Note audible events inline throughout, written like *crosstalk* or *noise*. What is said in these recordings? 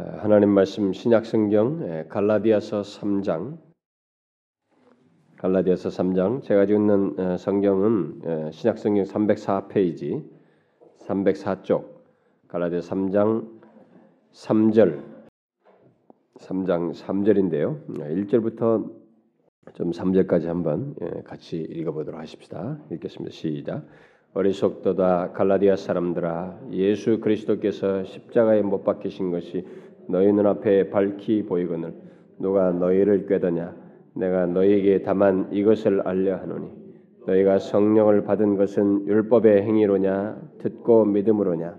하나님 말씀 신약 성경 갈라디아서 3장 갈라디아서 3장 제가 지고 있는 성경은 신약 성경 304페이지 304쪽 갈라디아 3장 3절 3장 3절인데요. 1절부터 좀 3절까지 한번 같이 읽어보도록 하십시다. 읽겠습니다. 시작. 어리석도다 갈라디아 사람들아 예수 그리스도께서 십자가에 못 박히신 것이 너희 눈앞에 밝히 보이거늘 누가 너희를 꾀더냐? 내가 너희에게 다만 이것을 알려 하노니 너희가 성령을 받은 것은 율법의 행위로냐? 듣고 믿음으로냐?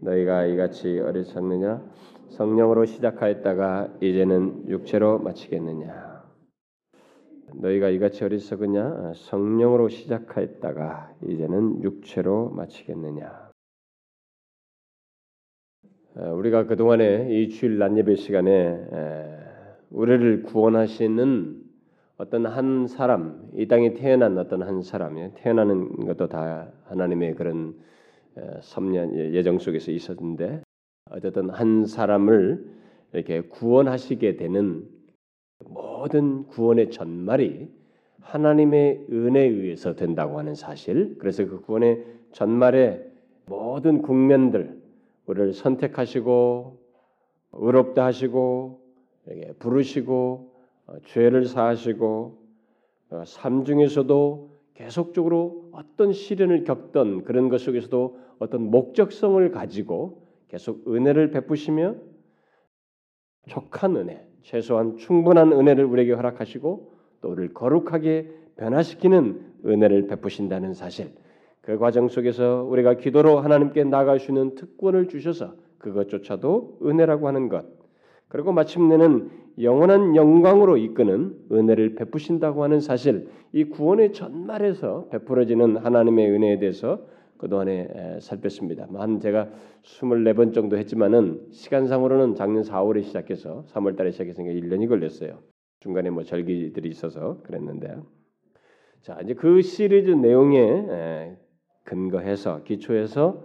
너희가 이같이 어리석느냐? 성령으로 시작하였다가 이제는 육체로 마치겠느냐? 너희가 이같이 어리석으냐? 성령으로 시작하였다가 이제는 육체로 마치겠느냐? 어, 우리가 그 동안에 이 주일 낮 예배 시간에 우리를 구원하시는 어떤 한 사람, 이 땅에 태어난 어떤 한 사람이 태어나는 것도 다 하나님의 그런 섭년 예정 속에서 있었는데 어쨌든 한 사람을 이렇게 구원하시게 되는 모든 구원의 전말이 하나님의 은혜에 의해서 된다고 하는 사실. 그래서 그 구원의 전말에 모든 국면들 우리를 선택하시고 의롭다 하시고 부르시고 어, 죄를 사하시고 어, 삶 중에서도 계속적으로 어떤 시련을 겪던 그런 것 속에서도 어떤 목적성을 가지고 계속 은혜를 베푸시며 족한 은혜, 최소한 충분한 은혜를 우리에게 허락하시고 또 우리를 거룩하게 변화시키는 은혜를 베푸신다는 사실. 그 과정 속에서 우리가 기도로 하나님께 나갈 수 있는 특권을 주셔서 그것조차도 은혜라고 하는 것. 그리고 마침내는 영원한 영광으로 이끄는 은혜를 베푸신다고 하는 사실. 이 구원의 전말에서 베풀어지는 하나님의 은혜에 대해서 그동안에 살폈습니다. 한 제가 24번 정도 했지만은 시간상으로는 작년 4월에 시작해서 3월 달에 시작해서 1년이 걸렸어요. 중간에 뭐 절기들이 있어서 그랬는데 자, 이제 그 시리즈 내용에 근거해서 기초해서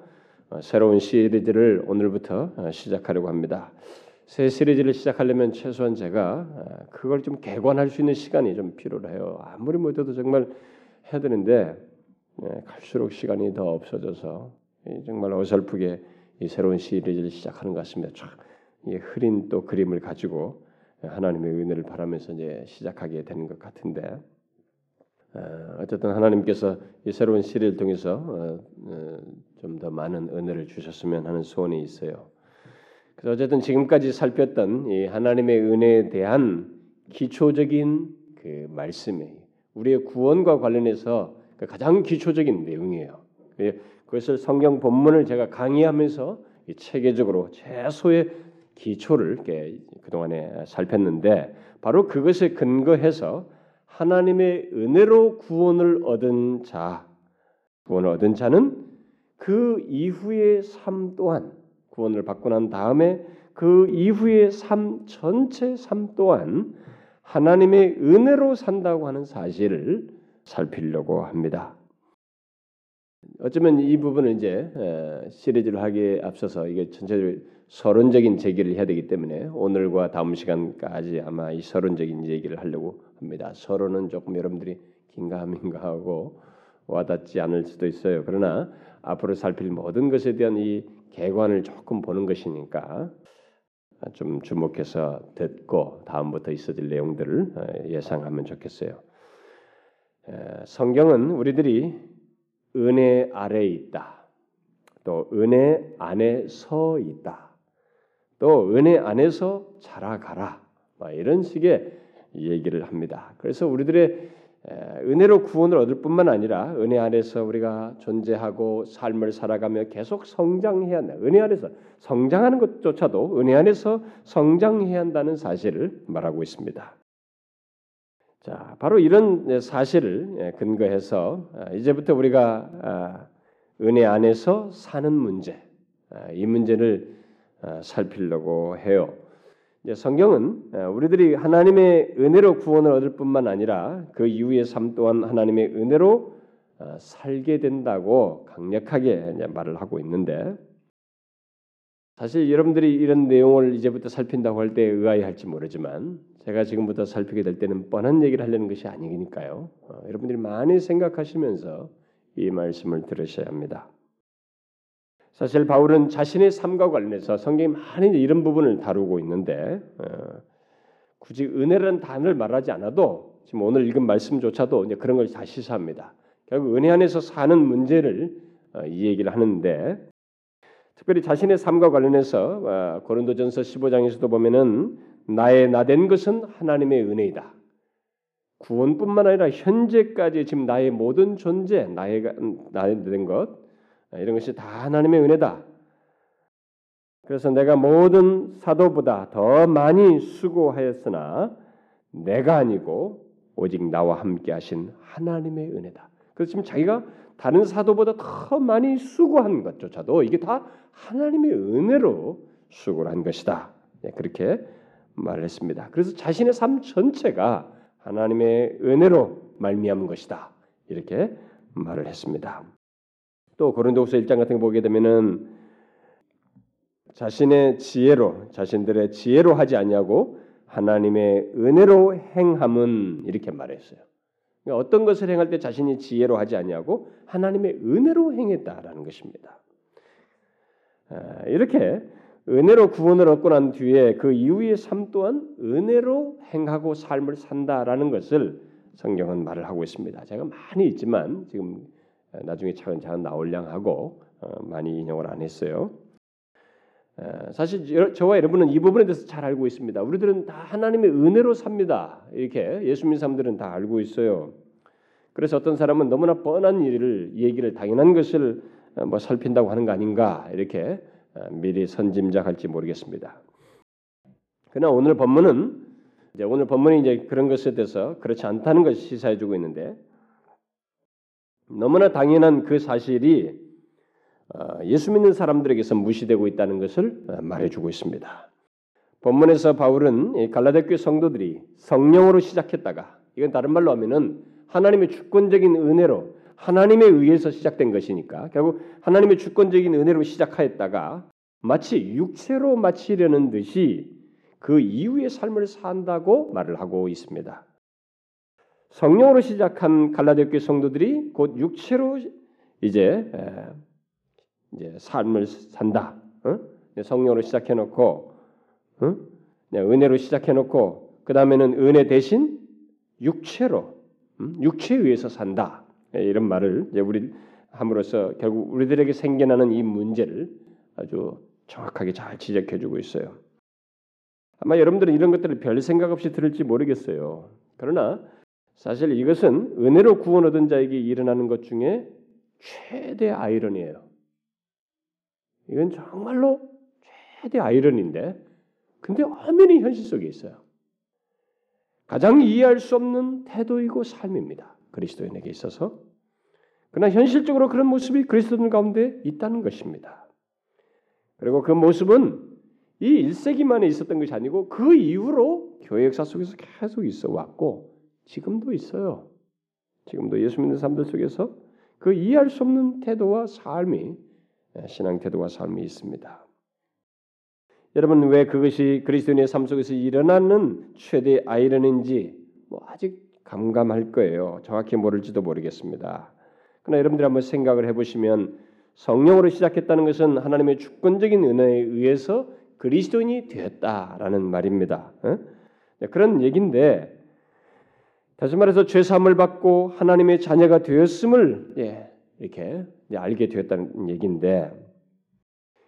어, 새로운 시리즈를 오늘부터 어, 시작하려고 합니다. 새 시리즈를 시작하려면 최소한 제가 어, 그걸 좀 개관할 수 있는 시간이 좀 필요해요. 아무리 못해도 정말 해야 되는데 예, 갈수록 시간이 더 없어져서 정말 어설프게 이 새로운 시리즈를 시작하는 것 같습니다. 이 흐린 또 그림을 가지고 하나님의 은혜를 바라면서 이제 시작하게 되는 것 같은데 어, 어쨌든 하나님께서 이 새로운 시리즈를 통해서 어, 좀더 많은 은혜를 주셨으면 하는 소원이 있어요. 그래서 어쨌든 지금까지 살폈던 이 하나님의 은혜에 대한 기초적인 그 말씀이 우리의 구원과 관련해서 그 가장 기초적인 내용이에요. 예, 그것을 성경 본문을 제가 강의하면서 체계적으로 최소의 기초를 그동안에 살폈는데 바로 그것에 근거해서 하나님의 은혜로 구원을 얻은 자, 구원을 얻은 자는 그 이후의 삶 또한 구원을 받고 난 다음에 그 이후의 삶 전체 삶 또한 하나님의 은혜로 산다고 하는 사실을 살피려고 합니다. 어쩌면 이 부분을 이제 시리즈를 하기에 앞서서 이게 전체적으로 서론적인 제기를 해야 되기 때문에 오늘과 다음 시간까지 아마 이 서론적인 얘기를 하려고 합니다. 서론은 조금 여러분들이 긴가민가 하고 와닿지 않을 수도 있어요. 그러나 앞으로 살필 모든 것에 대한 이 개관을 조금 보는 것이니까 좀 주목해서 듣고 다음부터 있어질 내용들을 예상하면 좋겠어요. 성경은 우리들이 은혜 아래에 있다. 또 은혜 안에 서 있다. 또 은혜 안에서 자라가라. 이런 식의 얘기를 합니다. 그래서 우리들의 은혜로 구원을 얻을 뿐만 아니라 은혜 안에서 우리가 존재하고 삶을 살아가며 계속 성장해야 한다. 은혜 안에서 성장하는 것조차도 은혜 안에서 성장해야 한다는 사실을 말하고 있습니다. 자, 바로 이런 사실을 근거해서 아, 이제부터 우리가 아, 은혜 안에서 사는 문제, 아, 이 문제를 살피려고 해요. 성경은 우리들이 하나님의 은혜로 구원을 얻을 뿐만 아니라 그 이후의 삶 또한 하나님의 은혜로 살게 된다고 강력하게 말을 하고 있는데 사실 여러분들이 이런 내용을 이제부터 살핀다고 할 때 의아해할지 모르지만 제가 지금부터 살피게 될 때는 뻔한 얘기를 하려는 것이 아니니까요. 어, 여러분들이 많이 생각하시면서 이 말씀을 들으셔야 합니다. 사실 바울은 자신의 삶과 관련해서 성경이 많이 이런 부분을 다루고 있는데 어, 굳이 은혜라는 단어를 말하지 않아도 지금 오늘 읽은 말씀조차도 이제 그런 걸 다 시사합니다. 결국 은혜 안에서 사는 문제를 어, 이 얘기를 하는데 특별히 자신의 삶과 관련해서 어, 고린도전서 15장에서도 보면은 나의 나 된 것은 하나님의 은혜이다. 구원뿐만 아니라 현재까지 지금 나의 모든 존재, 나의 나의 된것 이런 것이 다 하나님의 은혜다. 그래서 내가 모든 사도보다 더 많이 수고하였으나 내가 아니고 오직 나와 함께 하신 하나님의 은혜다. 그래서 지금 자기가 다른 사도보다 더 많이 수고한 것조차도 이게 다 하나님의 은혜로 수고를 한 것이다. 네, 그렇게 말했습니다. 그래서 자신의 삶 전체가 하나님의 은혜로 말미암은 것이다. 이렇게 말을 했습니다. 또 고린도후서 1장 같은 거 보게 되면은 자신의 지혜로 자신들의 지혜로 하지 않냐고 하나님의 은혜로 행함은 이렇게 말했어요. 그러니까 어떤 것을 행할 때 자신이 지혜로 하지 않냐고 하나님의 은혜로 행했다라는 것입니다. 아, 이렇게 은혜로 구원을 얻고 난 뒤에 그 이후의 삶 또한 은혜로 행하고 삶을 산다라는 것을 성경은 말을 하고 있습니다. 제가 많이 있지만 지금 나중에 차근차근 나올량하고 어, 많이 인용을 안 했어요. 어, 사실 저와 여러분은 이 부분에 대해서 잘 알고 있습니다. 우리들은 다 하나님의 은혜로 삽니다. 이렇게 예수 믿는 사람들은 다 알고 있어요. 그래서 어떤 사람은 너무나 뻔한 일을 얘기를 당연한 것을 어, 뭐 살핀다고 하는 거 아닌가 이렇게 미리 선짐작할지 모르겠습니다. 그러나 오늘 본문은 이제 오늘 본문이 이제 그런 것에 대해서 그렇지 않다는 것을 시사해주고 있는데 너무나 당연한 그 사실이 어, 예수 믿는 사람들에게서 무시되고 있다는 것을 어, 말해주고 있습니다. 본문에서 바울은 갈라데 교회 성도들이 성령으로 시작했다가 이건 다른 말로 하면은 하나님의 주권적인 은혜로 하나님에 의해서 시작된 것이니까 결국 하나님의 주권적인 은혜로 시작하였다가 마치 육체로 마치려는 듯이 그 이후의 삶을 산다고 말을 하고 있습니다. 성령으로 시작한 갈라디아 교회 성도들이 곧 육체로 이제 이제 삶을 산다. 어? 성령으로 시작해놓고 어? 은혜로 시작해놓고 그 다음에는 은혜 대신 육체로 음? 육체에 의해서 산다. 이런 말을 우리 함으로써 결국 우리들에게 생겨나는 이 문제를 아주 정확하게 잘 지적해주고 있어요. 아마 여러분들은 이런 것들을 별 생각 없이 들을지 모르겠어요. 그러나 사실 이것은 은혜로 구원 얻은 자에게 일어나는 것 중에 최대 아이러니예요. 이건 정말로 최대 아이러니인데, 근데 엄연히 현실 속에 있어요. 가장 이해할 수 없는 태도이고 삶입니다. 그리스도인에게 있어서. 그러나 현실적으로 그런 모습이 그리스도인 가운데 있다는 것입니다. 그리고 그 모습은 이 1세기 만에 있었던 것이 아니고 그 이후로 교회 역사 속에서 계속 있어 왔고 지금도 있어요. 지금도 예수 믿는 사람들 속에서 그 이해할 수 없는 태도와 삶이 예, 신앙 태도와 삶이 있습니다. 여러분 왜 그것이 그리스도인의 삶 속에서 일어나는 최대 아이러니인지 뭐 아직 감감할 거예요. 정확히 모를지도 모르겠습니다. 그러나 여러분들이 한번 생각을 해보시면 성령으로 시작했다는 것은 하나님의 주권적인 은혜에 의해서 그리스도인이 되었다라는 말입니다. 어? 네, 그런 얘기인데 다시 말해서 죄 사함을 받고 하나님의 자녀가 되었음을 예, 이렇게 알게 되었다는 얘기인데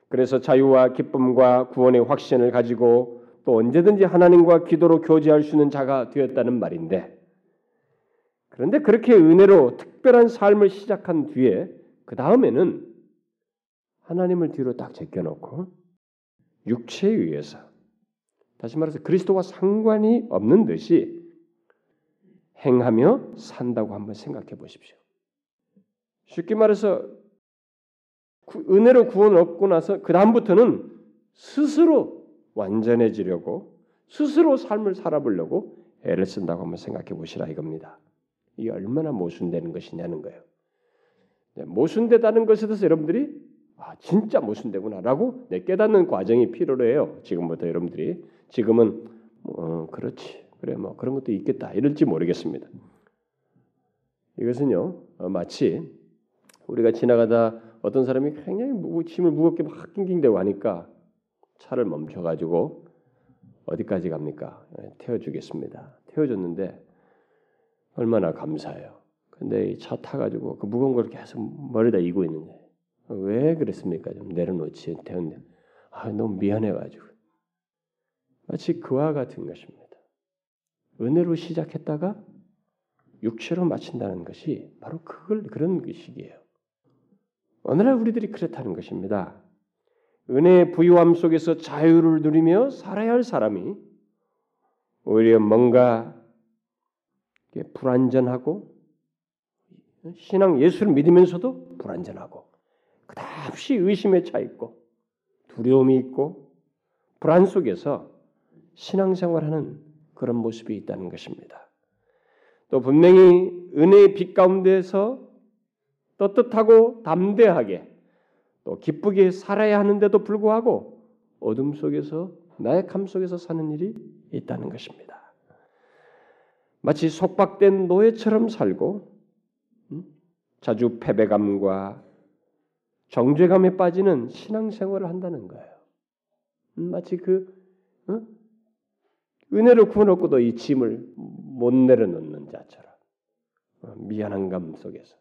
그래서 자유와 기쁨과 구원의 확신을 가지고 또 언제든지 하나님과 기도로 교제할 수 있는 자가 되었다는 말인데 그런데 그렇게 은혜로 특별한 삶을 시작한 뒤에 그 다음에는 하나님을 뒤로 딱 제껴놓고 육체에 의해서 다시 말해서 그리스도와 상관이 없는 듯이 행하며 산다고 한번 생각해 보십시오. 쉽게 말해서 은혜로 구원을 얻고 나서 그 다음부터는 스스로 완전해지려고 스스로 삶을 살아보려고 애를 쓴다고 한번 생각해 보시라 이겁니다. 이게 얼마나 모순되는 것이냐는 거예요. 네, 모순되다는 것에 대해서 여러분들이 아 진짜 모순되구나라고 내 깨닫는 과정이 필요로 해요. 지금부터 여러분들이 지금은 뭐, 그렇지 그래 뭐 그런 것도 있겠다 이럴지 모르겠습니다. 이것은요 어, 마치 우리가 지나가다 어떤 사람이 굉장히 짐을 무겁게 막 낑낑대고 하니까 차를 멈춰가지고 어디까지 갑니까? 예, 태워주겠습니다. 태워줬는데 얼마나 감사해요. 근데 이 차 타가지고 그 무거운 걸 계속 머리다 이고 있는 거예요. 왜 그랬습니까? 좀 내려놓지 태웠네. 아 너무 미안해가지고 마치 그와 같은 것입니다. 은혜로 시작했다가 육체로 마친다는 것이 바로 그걸 그런 것이기에요. 오늘날 우리들이 그렇다는 것입니다. 은혜의 부유함 속에서 자유를 누리며 살아야 할 사람이 오히려 뭔가 불안전하고 신앙 예수를 믿으면서도 불안전하고 끝없이 의심에 차 있고 두려움이 있고 불안 속에서 신앙생활하는 그런 모습이 있다는 것입니다. 또 분명히 은혜의 빛 가운데서 떳떳하고 담대하게 또 기쁘게 살아야 하는데도 불구하고 어둠 속에서 나약함 속에서 사는 일이 있다는 것입니다. 마치 속박된 노예처럼 살고 음? 자주 패배감과 정죄감에 빠지는 신앙생활을 한다는 거예요. 음, 마치 그 어? 은혜를 구원받고도 이 짐을 못 내려놓는 자처럼. 어, 미안한 감 속에서.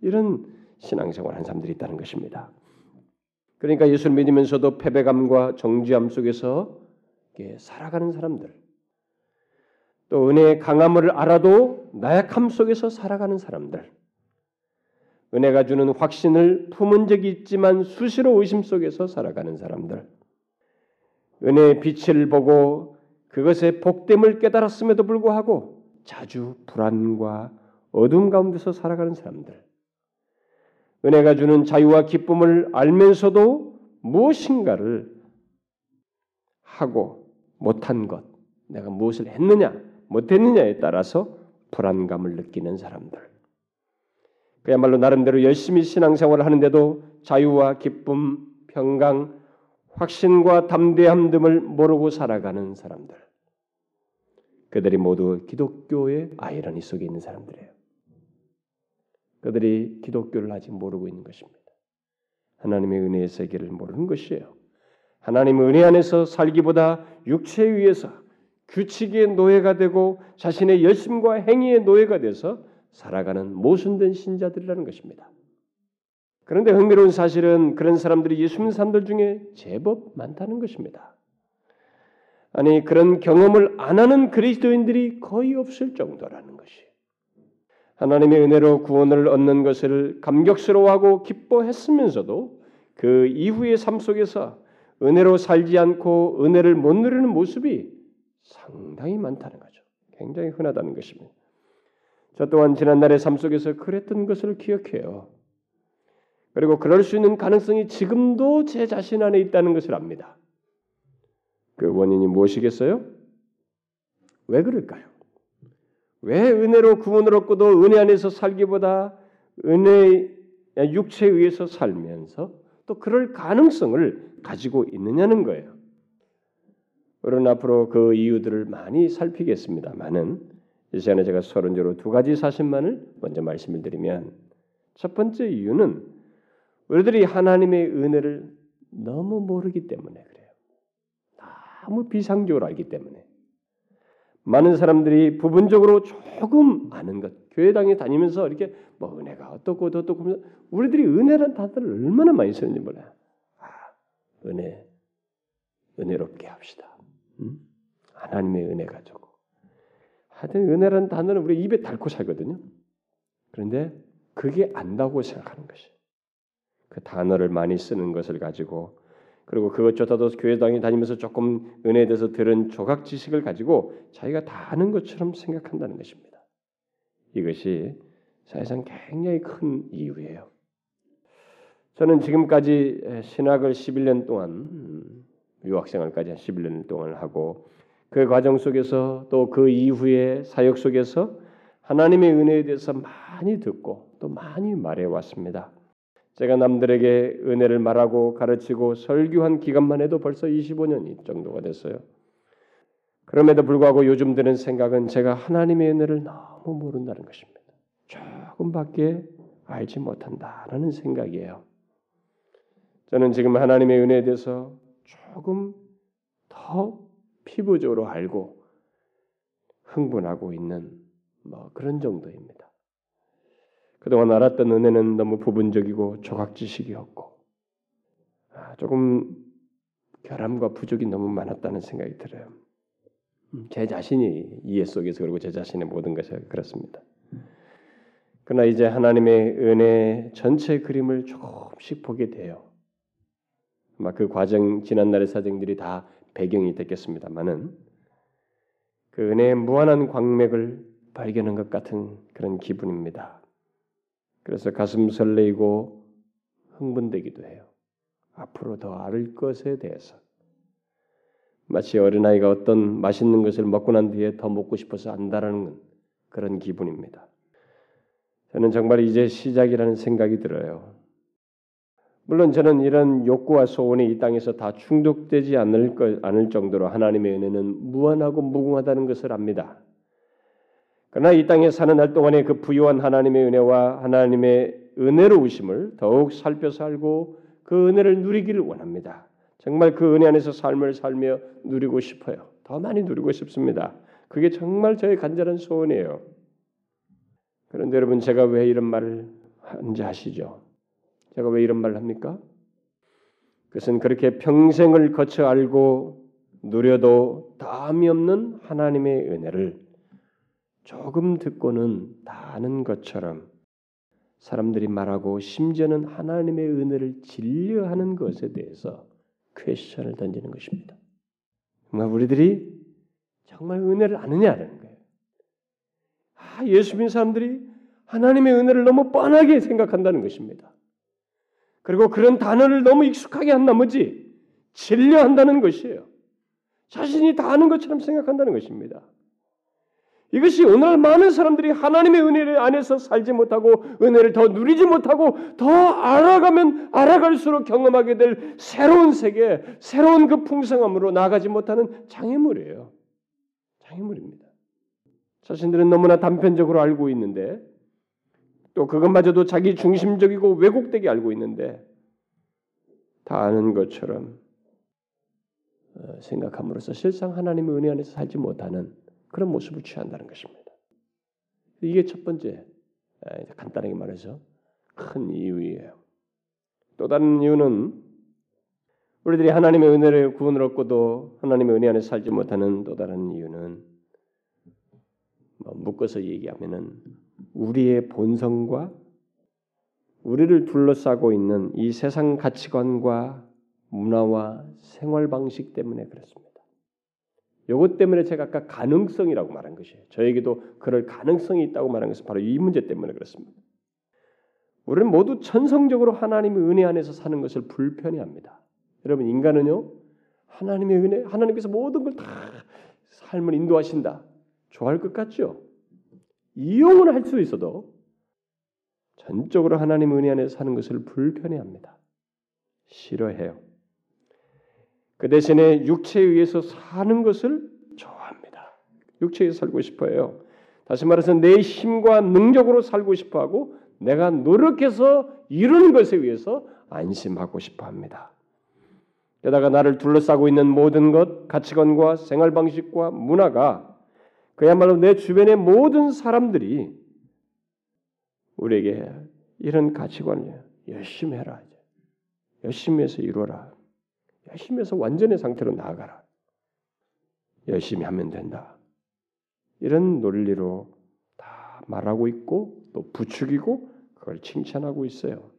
이런 신앙생활 한 사람들이 있다는 것입니다. 그러니까 예수를 믿으면서도 패배감과 정죄함 속에서 살아가는 사람들, 또 은혜의 강함을 알아도 나약함 속에서 살아가는 사람들, 은혜가 주는 확신을 품은 적이 있지만 수시로 의심 속에서 살아가는 사람들, 은혜의 빛을 보고 그것의 복됨을 깨달았음에도 불구하고 자주 불안과 어둠 가운데서 살아가는 사람들, 은혜가 주는 자유와 기쁨을 알면서도 무엇인가를 하고 못한 것, 내가 무엇을 했느냐, 못했느냐에 따라서 불안감을 느끼는 사람들. 그야말로 나름대로 열심히 신앙생활을 하는데도 자유와 기쁨, 평강, 확신과 담대함 등을 모르고 살아가는 사람들. 그들이 모두 기독교의 아이러니 속에 있는 사람들이에요. 그들이 기독교를 아직 모르고 있는 것입니다. 하나님의 은혜의 세계를 모르는 것이에요. 하나님의 은혜 안에서 살기보다 육체에 의해서 규칙의 노예가 되고 자신의 열심과 행위의 노예가 돼서 살아가는 모순된 신자들이라는 것입니다. 그런데 흥미로운 사실은 그런 사람들이 예수 믿는 사람들 중에 제법 많다는 것입니다. 아니 그런 경험을 안 하는 그리스도인들이 거의 없을 정도라는 것이. 하나님의 은혜로 구원을 얻는 것을 감격스러워하고 기뻐했으면서도 그 이후의 삶 속에서 은혜로 살지 않고 은혜를 못 누리는 모습이 상당히 많다는 거죠. 굉장히 흔하다는 것입니다. 저 또한 지난날의 삶 속에서 그랬던 것을 기억해요. 그리고 그럴 수 있는 가능성이 지금도 제 자신 안에 있다는 것을 압니다. 그 원인이 무엇이겠어요? 왜 그럴까요? 왜 은혜로 구원을 얻고도 은혜 안에서 살기보다 은혜 육체에 의해서 살면서 또 그럴 가능성을 가지고 있느냐는 거예요. 우리는 앞으로 그 이유들을 많이 살피겠습니다만은 이 시간에 제가 서론적으로 두 가지 사실만을 먼저 말씀을 드리면 첫 번째 이유는 우리들이 하나님의 은혜를 너무 모르기 때문에 그래요. 너무 비상적으로 알기 때문에 많은 사람들이 부분적으로 조금 아는 것, 교회당에 다니면서 이렇게 뭐 은혜가 어떻고 어떻고 우리들이 은혜란 단어를 얼마나 많이 쓰는지 몰라요. 아, 은혜, 은혜롭게 합시다. 음? 하나님의 은혜가 좋고. 하여튼 은혜라는 단어는 우리 입에 닳고 살거든요. 그런데 그게 안다고 생각하는 것이. 그 단어를 많이 쓰는 것을 가지고 그리고 그것조차도 교회당에 다니면서 조금 은혜에 대해서 들은 조각 지식을 가지고 자기가 다 아는 것처럼 생각한다는 것입니다. 이것이 사실상 굉장히 큰 이유예요. 저는 지금까지 신학을 11년 동안 음, 유학생활까지 한 11년 동안 하고 그 과정 속에서 또 그 이후의 사역 속에서 하나님의 은혜에 대해서 많이 듣고 또 많이 말해 왔습니다. 제가 남들에게 은혜를 말하고 가르치고 설교한 기간만 해도 벌써 25년이 정도가 됐어요. 그럼에도 불구하고 요즘 드는 생각은 제가 하나님의 은혜를 너무 모른다는 것입니다. 조금밖에 알지 못한다라는 생각이에요. 저는 지금 하나님의 은혜에 대해서 조금 더 피부적으로 알고 흥분하고 있는 뭐 그런 정도입니다. 그동안 알았던 은혜는 너무 부분적이고 조각지식이었고 아, 조금 결함과 부족이 너무 많았다는 생각이 들어요. 음, 제 자신이 이해 속에서 그리고 제 자신의 모든 것이 그렇습니다. 그러나 이제 하나님의 은혜 전체 그림을 조금씩 보게 돼요. 아마 그 과정 지난날의 사정들이 다 배경이 됐겠습니다만은 그 은혜의 무한한 광맥을 발견한 것 같은 그런 기분입니다. 그래서 가슴 설레이고 흥분되기도 해요. 앞으로 더 알을 것에 대해서 마치 어린아이가 어떤 맛있는 것을 먹고 난 뒤에 더 먹고 싶어서 안다라는 그런 기분입니다. 저는 정말 이제 시작이라는 생각이 들어요. 물론 저는 이런 욕구와 소원이 이 땅에서 다 충족되지 않을, 거, 않을 정도로 하나님의 은혜는 무한하고 무궁하다는 것을 압니다. 그러나 이 땅에 사는 날 동안에 그 부유한 하나님의 은혜와 하나님의 은혜로우심을 더욱 살펴서 알고 그 은혜를 누리기를 원합니다. 정말 그 은혜 안에서 삶을 살며 누리고 싶어요. 더 많이 누리고 싶습니다. 그게 정말 저의 간절한 소원이에요. 그런데 여러분 제가 왜 이런 말을 하는지 아시죠? 제가 왜 이런 말을 합니까? 그것은 그렇게 평생을 거쳐 알고 누려도 다함이 없는 하나님의 은혜를 조금 듣고는 다 아는 것처럼 사람들이 말하고 심지어는 하나님의 은혜를 진려하는 것에 대해서 퀘션을 던지는 것입니다. 정말 우리들이 정말 은혜를 아느냐는 거예요. 아, 예수 믿는 사람들이 하나님의 은혜를 너무 뻔하게 생각한다는 것입니다. 그리고 그런 단어를 너무 익숙하게 한 나머지 진려한다는 것이에요. 자신이 다 아는 것처럼 생각한다는 것입니다. 이것이 오늘 많은 사람들이 하나님의 은혜 안에서 살지 못하고 은혜를 더 누리지 못하고 더 알아가면 알아갈수록 경험하게 될 새로운 세계, 새로운 그 풍성함으로 나가지 못하는 장애물이에요. 장애물입니다. 자신들은 너무나 단편적으로 알고 있는데 또 그것마저도 자기 중심적이고 왜곡되게 알고 있는데 다 아는 것처럼 어, 생각함으로써 실상 하나님의 은혜 안에서 살지 못하는 그런 모습을 취한다는 것입니다. 이게 첫 번째 간단하게 말해서 큰 이유예요. 또 다른 이유는 우리들이 하나님의 은혜를 구원을 얻고도 하나님의 은혜 안에 살지 못하는 또 다른 이유는 뭐 묶어서 얘기하면은 우리의 본성과 우리를 둘러싸고 있는 이 세상 가치관과 문화와 생활 방식 때문에 그렇습니다. 이것 때문에 제가 아까 가능성이라고 말한 것이에요. 저에게도 그럴 가능성이 있다고 말한 것은 바로 이 문제 때문에 그렇습니다. 우리는 모두 천성적으로 하나님의 은혜 안에서 사는 것을 불편해합니다. 여러분 인간은요 하나님의 은혜, 하나님께서 모든 걸 다 삶을 인도하신다. 좋아할 것 같죠? 이용은 할 수 있어도 전적으로 하나님 은혜 안에서 사는 것을 불편해합니다. 싫어해요. 그 대신에 육체에 의해서 사는 것을 좋아합니다. 육체에서 살고 싶어요. 다시 말해서 내 힘과 능력으로 살고 싶어하고 내가 노력해서 이루는 것에 의해서 안심하고 싶어합니다. 게다가 나를 둘러싸고 있는 모든 것, 가치관과 생활 방식과 문화가 그야말로 내 주변의 모든 사람들이 우리에게 이런 가치관을 열심히 해라. 열심히 해서 이루어라. 열심히 해서 완전의 상태로 나아가라. 열심히 하면 된다. 이런 논리로 다 말하고 있고 또 부추기고 그걸 칭찬하고 있어요.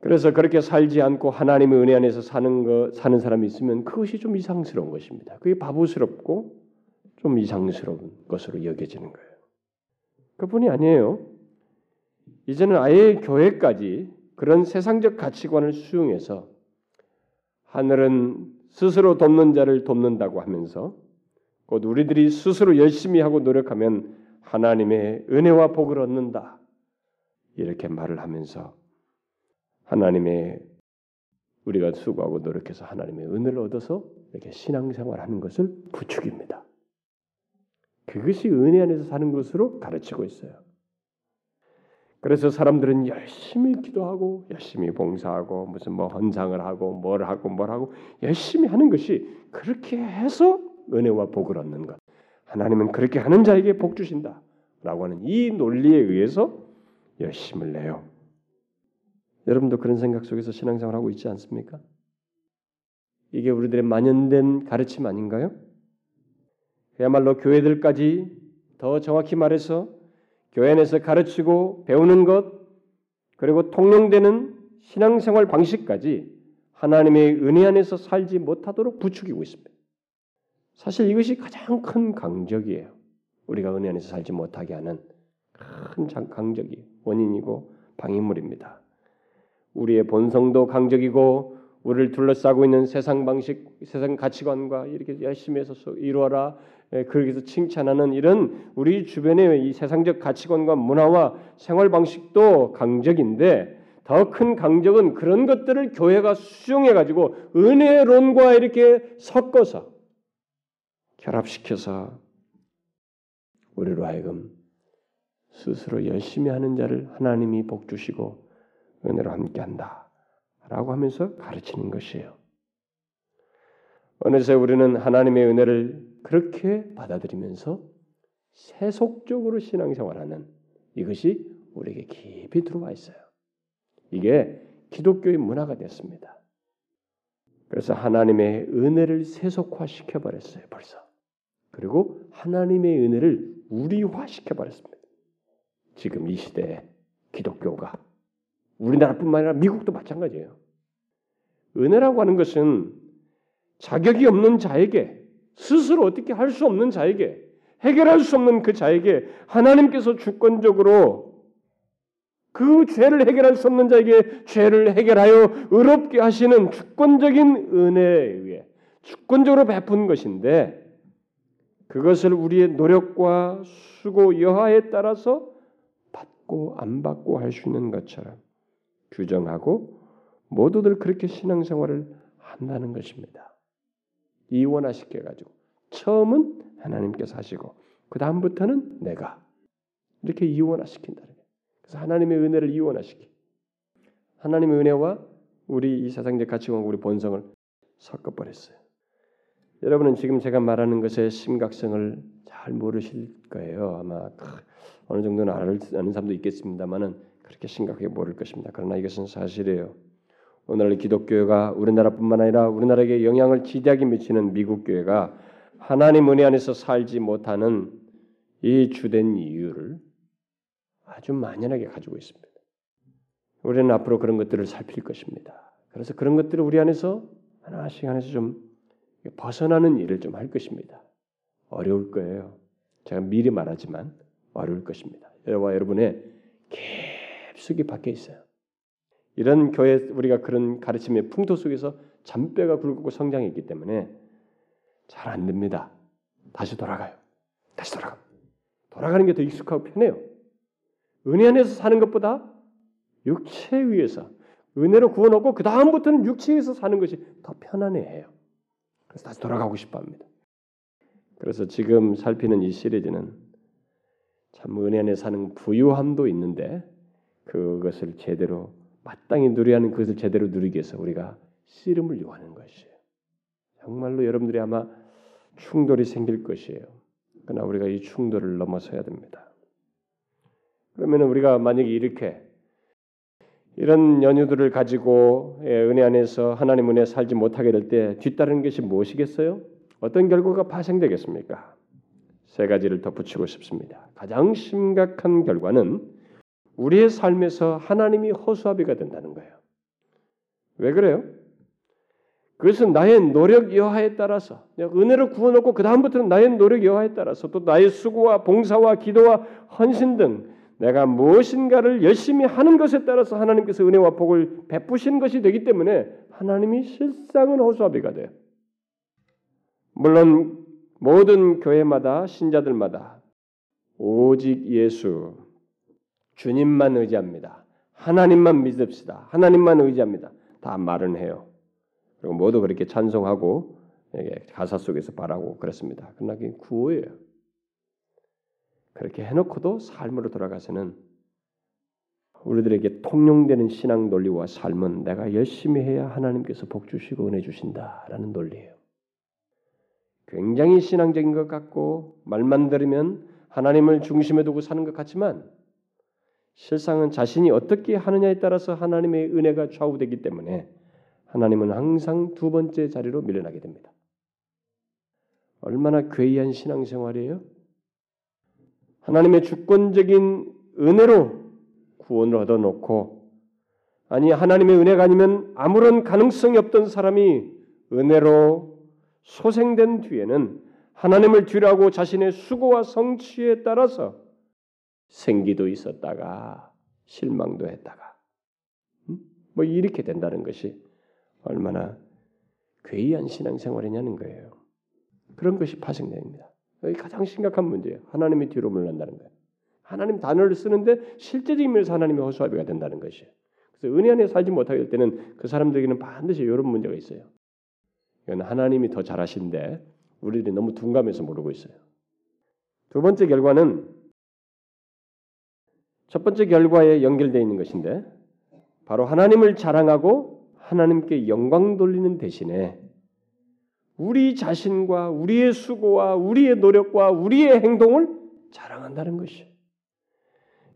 그래서 그렇게 살지 않고 하나님의 은혜 안에서 사는 거 사는 사람이 있으면 그것이 좀 이상스러운 것입니다. 그게 바보스럽고 좀 이상스러운 것으로 여겨지는 거예요. 그뿐이 아니에요. 이제는 아예 교회까지 그런 세상적 가치관을 수용해서 하늘은 스스로 돕는 자를 돕는다고 하면서 곧 우리들이 스스로 열심히 하고 노력하면 하나님의 은혜와 복을 얻는다. 이렇게 말을 하면서 하나님의 우리가 수고하고 노력해서 하나님의 은혜를 얻어서 이렇게 신앙생활 하는 것을 부추깁니다. 그것이 은혜 안에서 사는 것으로 가르치고 있어요. 그래서 사람들은 열심히 기도하고 열심히 봉사하고 무슨 뭐 헌상을 하고 뭘 하고 뭘 하고 열심히 하는 것이 그렇게 해서 은혜와 복을 얻는 것. 하나님은 그렇게 하는 자에게 복 주신다라고 하는 이 논리에 의해서 열심을 내요. 여러분도 그런 생각 속에서 신앙생활 하고 있지 않습니까? 이게 우리들의 만연된 가르침 아닌가요? 그야말로 교회들까지 더 정확히 말해서 교회 안에서 가르치고 배우는 것 그리고 통용되는 신앙생활 방식까지 하나님의 은혜 안에서 살지 못하도록 부추기고 있습니다. 사실 이것이 가장 큰 강적이에요. 우리가 은혜 안에서 살지 못하게 하는 큰 강적이 원인이고 방해물입니다. 우리의 본성도 강적이고 우리를 둘러싸고 있는 세상 방식, 세상 가치관과 이렇게 열심히 해서 이루어라 예, 그렇게 해서 칭찬하는 이런 우리 주변의 이 세상적 가치관과 문화와 생활 방식도 강적인데 더 큰 강적은 그런 것들을 교회가 수용해 가지고 은혜론과 이렇게 섞어서 결합시켜서 우리로 하여금 스스로 열심히 하는 자를 하나님이 복 주시고 은혜로 함께 한다라고 하면서 가르치는 것이에요. 어느새 우리는 하나님의 은혜를 그렇게 받아들이면서 세속적으로 신앙생활하는 이것이 우리에게 깊이 들어와 있어요. 이게 기독교의 문화가 됐습니다. 그래서 하나님의 은혜를 세속화시켜 버렸어요. 벌써. 그리고 하나님의 은혜를 우리화시켜 버렸습니다. 지금 이 시대에 기독교가 우리나라뿐만 아니라 미국도 마찬가지예요. 은혜라고 하는 것은 자격이 없는 자에게 스스로 어떻게 할 수 없는 자에게 해결할 수 없는 그 자에게 하나님께서 주권적으로 그 죄를 해결할 수 없는 자에게 죄를 해결하여 의롭게 하시는 주권적인 은혜에 의해 주권적으로 베푼 것인데 그것을 우리의 노력과 수고 여하에 따라서 받고 안 받고 할 수 있는 것처럼 규정하고 모두들 그렇게 신앙생활을 한다는 것입니다. 이원화시켜 가지고 처음은 하나님께서 하시고 그 다음부터는 내가 이렇게 이원화시킨다. 그래서 하나님의 은혜를 이원화시키. 하나님의 은혜와 우리 이 세상적 가치관과 우리 본성을 섞어 버렸어요. 여러분은 지금 제가 말하는 것의 심각성을 잘 모르실 거예요. 아마 어느 정도는 아는 사람도 있겠습니다만은 그렇게 심각하게 모를 것입니다. 그러나 이것은 사실이에요. 오늘 기독교가 우리나라뿐만 아니라 우리나라에게 영향을 지대하게 미치는 미국 교회가 하나님 은혜 안에서 살지 못하는 이 주된 이유를 아주 만연하게 가지고 있습니다. 우리는 앞으로 그런 것들을 살필 것입니다. 그래서 그런 것들을 우리 안에서 하나씩 하나씩 좀 벗어나는 일을 좀 할 것입니다. 어려울 거예요. 제가 미리 말하지만 어려울 것입니다. 여러분과 여러분의 깊숙이 박혀 있어요. 이런 교회 우리가 그런 가르침의 풍토 속에서 잔뼈가 굵고 성장했기 때문에 잘 안 됩니다. 다시 돌아가요. 다시 돌아가. 돌아가는 게 더 익숙하고 편해요. 은혜 안에서 사는 것보다 육체에 의해서 은혜로 구원하고 그 다음부터는 육체에서 사는 것이 더 편안해해요. 그래서 다시 돌아가고 싶어합니다. 그래서 지금 살피는 이 시리즈는 참 은혜 안에 사는 부유함도 있는데 그것을 제대로 마땅히 누려야 하는 그것을 제대로 누리기 위해서 우리가 씨름을 요하는 것이에요. 정말로 여러분들이 아마 충돌이 생길 것이에요. 그러나 우리가 이 충돌을 넘어서야 됩니다. 그러면 우리가 만약에 이렇게 이런 연유들을 가지고 예, 은혜 안에서 하나님 은혜 살지 못하게 될 때 뒤따르는 것이 무엇이겠어요? 어떤 결과가 파생되겠습니까? 세 가지를 덧붙이고 싶습니다. 가장 심각한 결과는 우리의 삶에서 하나님이 허수아비가 된다는 거예요. 왜 그래요? 그것은 나의 노력 여하에 따라서 은혜를 구워놓고 그 다음부터는 나의 노력 여하에 따라서 또 나의 수고와 봉사와 기도와 헌신 등 내가 무엇인가를 열심히 하는 것에 따라서 하나님께서 은혜와 복을 베푸신 것이 되기 때문에 하나님이 실상은 허수아비가 돼요. 물론 모든 교회마다 신자들마다 오직 예수 주님만 의지합니다. 하나님만 믿읍시다. 하나님만 의지합니다. 다 말은 해요. 그리고 모두 그렇게 찬송하고 가사 속에서 바라고 그랬습니다. 그러나 그게 구호예요. 그렇게 해놓고도 삶으로 돌아가서는 우리들에게 통용되는 신앙 논리와 삶은 내가 열심히 해야 하나님께서 복 주시고 은혜 주신다라는 논리예요. 굉장히 신앙적인 것 같고 말만 들으면 하나님을 중심에 두고 사는 것 같지만 실상은 자신이 어떻게 하느냐에 따라서 하나님의 은혜가 좌우되기 때문에 하나님은 항상 두 번째 자리로 밀려나게 됩니다. 얼마나 괴이한 신앙생활이에요? 하나님의 주권적인 은혜로 구원을 얻어놓고 아니 하나님의 은혜가 아니면 아무런 가능성이 없던 사람이 은혜로 소생된 뒤에는 하나님을 뒤라고 자신의 수고와 성취에 따라서 생기도 있었다가 실망도 했다가 음? 뭐 이렇게 된다는 것이 얼마나 괴이한 신앙생활이냐는 거예요. 그런 것이 파생됩니다. 가장 심각한 문제예요. 하나님의 뒤로 물러난다는 거예요. 하나님 단어를 쓰는데 실제적인 면에서 하나님의 허수아비가 된다는 것이에요. 그래서 은혜 안에 살지 못하게 될 때는 그 사람들에게는 반드시 이런 문제가 있어요. 이건 하나님이 더 잘하신데 우리들이 너무 둔감해서 모르고 있어요. 두 번째 결과는 첫 번째 결과에 연결되어 있는 것인데 바로 하나님을 자랑하고 하나님께 영광 돌리는 대신에 우리 자신과 우리의 수고와 우리의 노력과 우리의 행동을 자랑한다는 것이에요.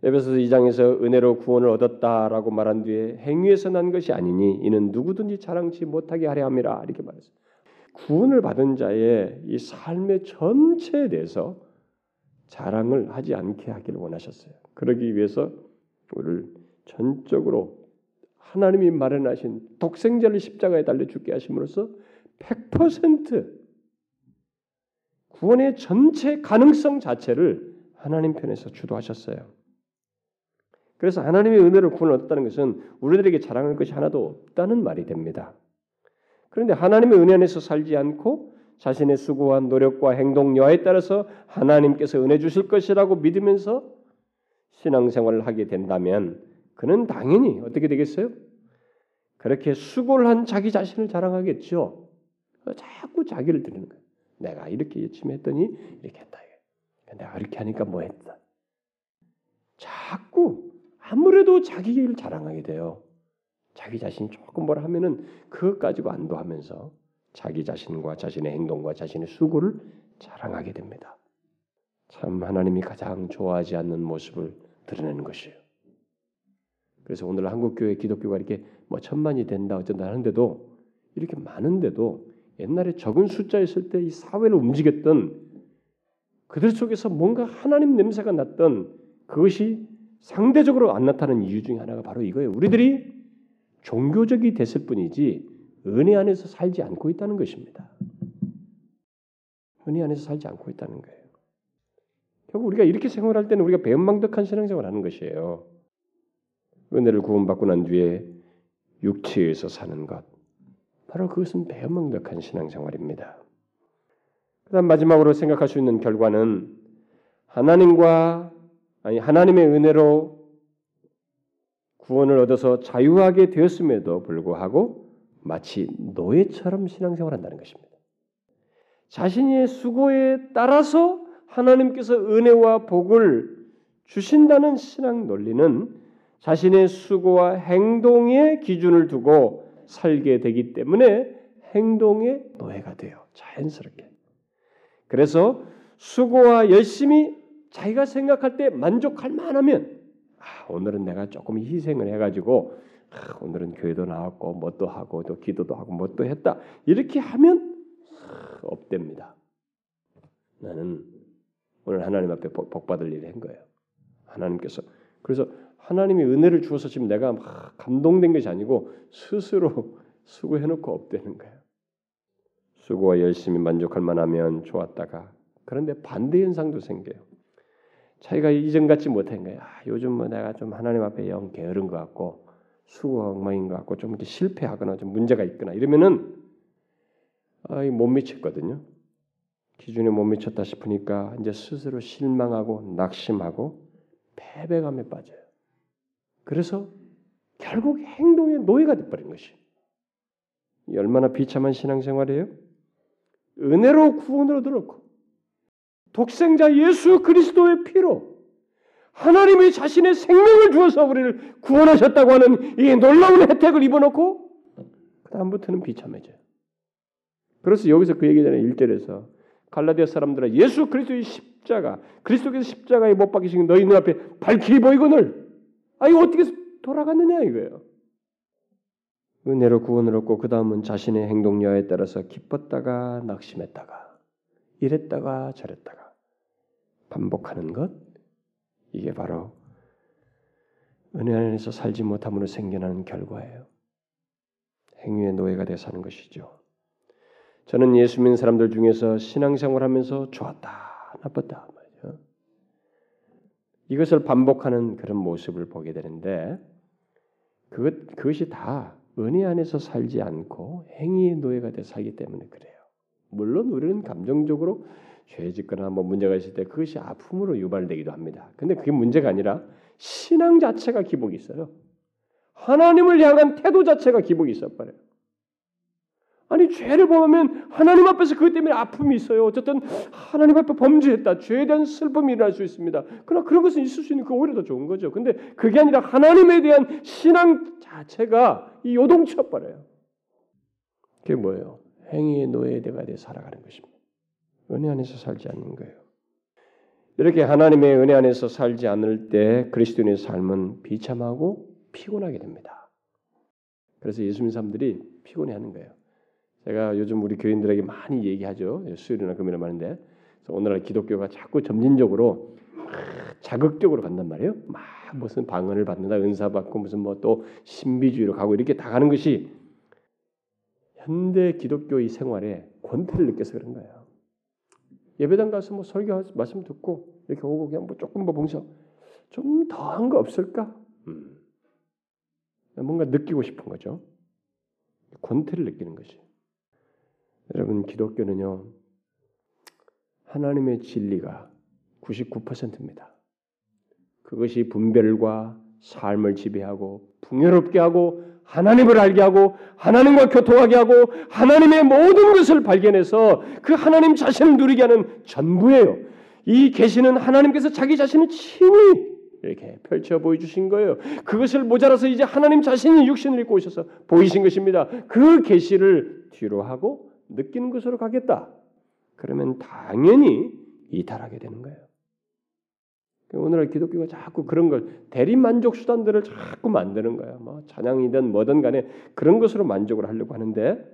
에베소서 2장에서 은혜로 구원을 얻었다라고 말한 뒤에 행위에서 난 것이 아니니 이는 누구든지 자랑치 못하게 하려 함이라 이렇게 말했어요. 구원을 받은 자의 이 삶의 전체에 대해서 자랑을 하지 않게 하기를 원하셨어요. 그러기 위해서 우리를 전적으로 하나님이 마련하신 독생자를 십자가에 달려 죽게 하심으로써 100% 구원의 전체 가능성 자체를 하나님 편에서 주도하셨어요. 그래서 하나님의 은혜를 구원을 얻었다는 것은 우리들에게 자랑할 것이 하나도 없다는 말이 됩니다. 그런데 하나님의 은혜 안에서 살지 않고 자신의 수고와 노력과 행동 여하에 따라서 하나님께서 은혜 주실 것이라고 믿으면서 신앙생활을 하게 된다면 그는 당연히 어떻게 되겠어요? 그렇게 수고를 한 자기 자신을 자랑하겠죠. 자꾸 자기를 드리는 거예요. 내가 이렇게 열심히 했더니 이렇게 했다. 내가 이렇게 하니까 뭐 했다. 자꾸 아무래도 자기 일 자랑하게 돼요. 자기 자신이 조금 뭘 하면은 그것 가지고 안도하면서 자기 자신과 자신의 행동과 자신의 수고를 자랑하게 됩니다. 참 하나님이 가장 좋아하지 않는 모습을 드러내는 것이에요. 그래서 오늘 한국 교회 기독교가 이렇게 뭐 천만이 된다 어쩐다 하는데도 이렇게 많은데도 옛날에 적은 숫자였을 때 이 사회를 움직였던 그들 속에서 뭔가 하나님 냄새가 났던 그것이 상대적으로 안 나타나는 이유 중에 하나가 바로 이거예요. 우리들이 종교적이 됐을 뿐이지 은혜 안에서 살지 않고 있다는 것입니다. 은혜 안에서 살지 않고 있다는 거예요. 결국 우리가 이렇게 생활할 때는 우리가 배은망덕한 신앙생활을 하는 것이에요. 은혜를 구원받고 난 뒤에 육체에서 사는 것. 바로 그것은 배은망덕한 신앙생활입니다. 그 다음 마지막으로 생각할 수 있는 결과는 하나님과 아니 하나님의 은혜로 구원을 얻어서 자유하게 되었음에도 불구하고 마치 노예처럼 신앙생활 한다는 것입니다. 자신의 수고에 따라서 하나님께서 은혜와 복을 주신다는 신앙 논리는 자신의 수고와 행동의 기준을 두고 살게 되기 때문에 행동의 노예가 돼요. 자연스럽게. 그래서 수고와 열심히 자기가 생각할 때 만족할 만하면 아, 오늘은 내가 조금 희생을 해가지고 아, 오늘은 교회도 나왔고 뭣도 하고 또 기도도 하고 뭣도 했다 이렇게 하면 아, 없답니다. 나는 오늘 하나님 앞에 복, 복 받을 일을 한 거예요. 하나님께서 그래서 하나님이 은혜를 주어서 지금 내가 막 감동된 것이 아니고 스스로 *laughs* 수고해놓고 없대는 거예요. 수고와 열심히 만족할 만하면 좋았다가 그런데 반대 현상도 생겨요. 자기가 이전 같지 못한 거예요. 아, 요즘 뭐 내가 좀 하나님 앞에 영 게으른 것 같고 수고 엉망인 것 같고 좀 이렇게 실패하거나 좀 문제가 있거나 이러면은 아, 못 미쳤거든요. 기준에 못 미쳤다 싶으니까 이제 스스로 실망하고 낙심하고 패배감에 빠져요. 그래서 결국 행동의 노예가 돼버린 것이. 얼마나 비참한 신앙생활이에요? 은혜로 구원으로 들었고 독생자 예수 그리스도의 피로 하나님이 자신의 생명을 주어서 우리를 구원하셨다고 하는 이 놀라운 혜택을 입어놓고 그 다음부터는 비참해져요. 그래서 여기서 그 얘기잖아요. 1절에서 갈라디아 사람들아 예수 그리스도의 십자가 그리스도께서 십자가에 못 박히신 너희 눈앞에 밝히 보이거늘 아 이거 어떻게 돌아갔느냐 이거예요. 은혜로 구원을 얻고 그 다음은 자신의 행동 여하에 따라서 기뻤다가 낙심했다가 이랬다가 저랬다가 반복하는 것 이게 바로 은혜 안에서 살지 못함으로 생겨나는 결과예요. 행위의 노예가 되어 사는 것이죠. 저는 예수 믿는 사람들 중에서 신앙생활하면서 좋았다, 나빴다 말이죠. 이것을 반복하는 그런 모습을 보게 되는데 그것 그것이 다 은혜 안에서 살지 않고 행위의 노예가 돼 살기 때문에 그래요. 물론 우리는 감정적으로 죄 짓거나 뭐 문제가 있을 때 그것이 아픔으로 유발되기도 합니다. 근데 그게 문제가 아니라 신앙 자체가 기복이 있어요. 하나님을 향한 태도 자체가 기복이 있어 버려요. 아니 죄를 범하면 하나님 앞에서 그것 때문에 아픔이 있어요. 어쨌든 하나님 앞에 범죄했다. 죄에 대한 슬픔이 일어날 수 있습니다. 그러나 그런 것은 있을 수 있는 그 오히려 더 좋은 거죠. 근데 그게 아니라 하나님에 대한 신앙 자체가 이 요동쳐 버려요. 그게 뭐예요? 행위의 노예가 돼 살아가는 것입니다. 은혜 안에서 살지 않는 거예요. 이렇게 하나님의 은혜 안에서 살지 않을 때 그리스도인의 삶은 비참하고 피곤하게 됩니다. 그래서 예수님 사람들이 피곤해하는 거예요. 제가 요즘 우리 교인들에게 많이 얘기하죠. 수요일이나 금요일에 많은데 오늘날 기독교가 자꾸 점진적으로 자극적으로 간단 말이에요. 막 무슨 방언을 받는다, 은사 받고 무슨 뭐 또 신비주의로 가고 이렇게 다 가는 것이 현대 기독교의 생활에 권태를 느껴서 그런 거예요. 예배당 가서 뭐 설교 말씀 듣고 이렇게 오고 그냥 뭐 조금 뭐 봉사 좀 더 한 거 없을까? 음. 뭔가 느끼고 싶은 거죠. 권태를 느끼는 것이. 여러분 기독교는요 하나님의 진리가 99%입니다. 그것이 분별과 삶을 지배하고 풍요롭게 하고 하나님을 알게 하고 하나님과 교통하게 하고 하나님의 모든 것을 발견해서 그 하나님 자신을 누리게 하는 전부예요. 이 계시는 하나님께서 자기 자신을 친히 이렇게 펼쳐 보여주신 거예요. 그것을 모자라서 이제 하나님 자신이 육신을 입고 오셔서 보이신 것입니다. 그 계시를 뒤로 하고 느끼는 것으로 가겠다. 그러면 당연히 이탈하게 되는 거예요. 오늘날 기독교가 자꾸 그런 걸 대리 만족 수단들을 자꾸 만드는 거야. 뭐 찬양이든 뭐든 간에 그런 것으로 만족을 하려고 하는데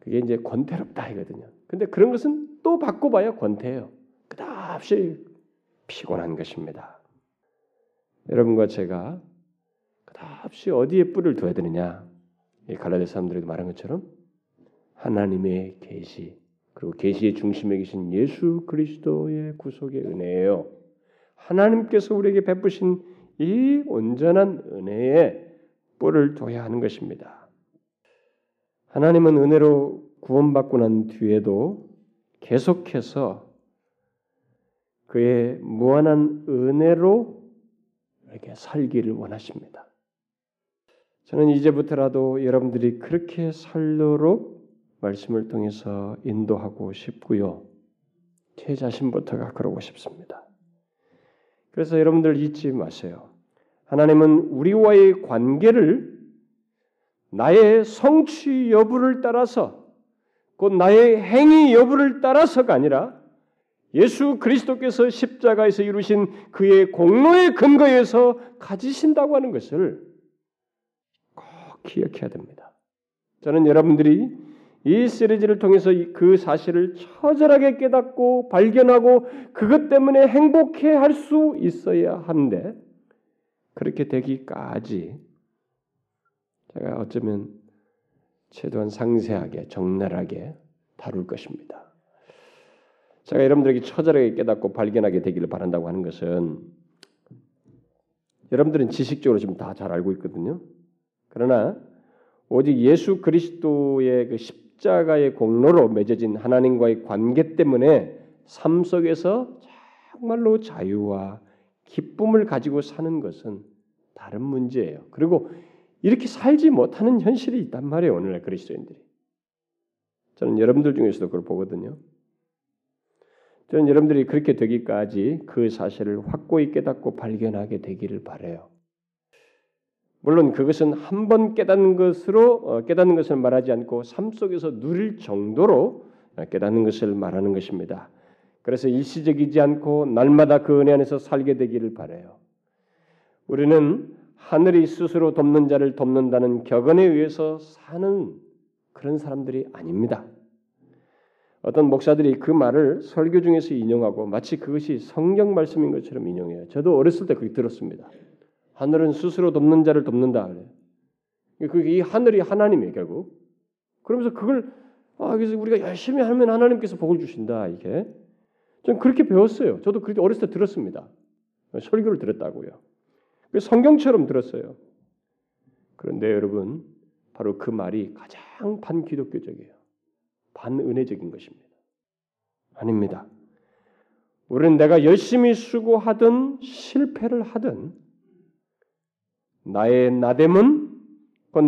그게 이제 권태롭다 이거든요. 근데 그런 것은 또 바꿔봐야 권태예요. 그다없이 피곤한 것입니다. 여러분과 제가 그다없이 어디에 뿔을 둬야 되느냐? 이 갈라디 사람들에게 말한 것처럼 하나님의 계시 그리고 계시의 중심에 계신 예수 그리스도의 구속의 은혜예요. 하나님께서 우리에게 베푸신 이 온전한 은혜에 뿔을 둬야 하는 것입니다. 하나님은 은혜로 구원받고 난 뒤에도 계속해서 그의 무한한 은혜로 이렇게 살기를 원하십니다. 저는 이제부터라도 여러분들이 그렇게 살도록 말씀을 통해서 인도하고 싶고요. 제 자신부터가 그러고 싶습니다. 그래서 여러분들 잊지 마세요. 하나님은 우리와의 관계를 나의 성취 여부를 따라서 곧 나의 행위 여부를 따라서가 아니라 예수 그리스도께서 십자가에서 이루신 그의 공로의 근거에서 가지신다고 하는 것을 꼭 기억해야 됩니다. 저는 여러분들이 이 시리즈를 통해서 그 사실을 처절하게 깨닫고 발견하고 그것 때문에 행복해 할 수 있어야 하는데 그렇게 되기까지 제가 어쩌면 최대한 상세하게 적나라하게 다룰 것입니다. 제가 여러분들에게 처절하게 깨닫고 발견하게 되기를 바란다고 하는 것은 여러분들은 지식적으로 지금 다 잘 알고 있거든요. 그러나 오직 예수 그리스도의 그 십 자가의 공로로 맺어진 하나님과의 관계 때문에 삶 속에서 정말로 자유와 기쁨을 가지고 사는 것은 다른 문제예요. 그리고 이렇게 살지 못하는 현실이 있단 말이에요. 오늘날 그리스도인들이. 저는 여러분들 중에서도 그걸 보거든요. 저는 여러분들이 그렇게 되기까지 그 사실을 확고히 깨닫고 발견하게 되기를 바래요. 물론 그것은 한 번 깨닫는 것으로 어, 깨닫는 것을 말하지 않고 삶 속에서 누릴 정도로 깨닫는 것을 말하는 것입니다. 그래서 일시적이지 않고 날마다 그 은혜 안에서 살게 되기를 바래요. 우리는 하늘이 스스로 돕는 자를 돕는다는 격언에 의해서 사는 그런 사람들이 아닙니다. 어떤 목사들이 그 말을 설교 중에서 인용하고 마치 그것이 성경 말씀인 것처럼 인용해요. 저도 어렸을 때 그렇게 들었습니다. 하늘은 스스로 돕는 자를 돕는다 그래. 그게 이 하늘이 하나님이에요 결국. 그러면서 그걸 아 그래서 우리가 열심히 하면 하나님께서 복을 주신다 이게. 전 그렇게 배웠어요. 저도 그렇게 어렸을 때 들었습니다. 설교를 들었다고요. 성경처럼 들었어요. 그런데 여러분 바로 그 말이 가장 반기독교적이에요. 반은혜적인 것입니다. 아닙니다. 우리는 내가 열심히 수고하든 실패를 하든 나의 나됨은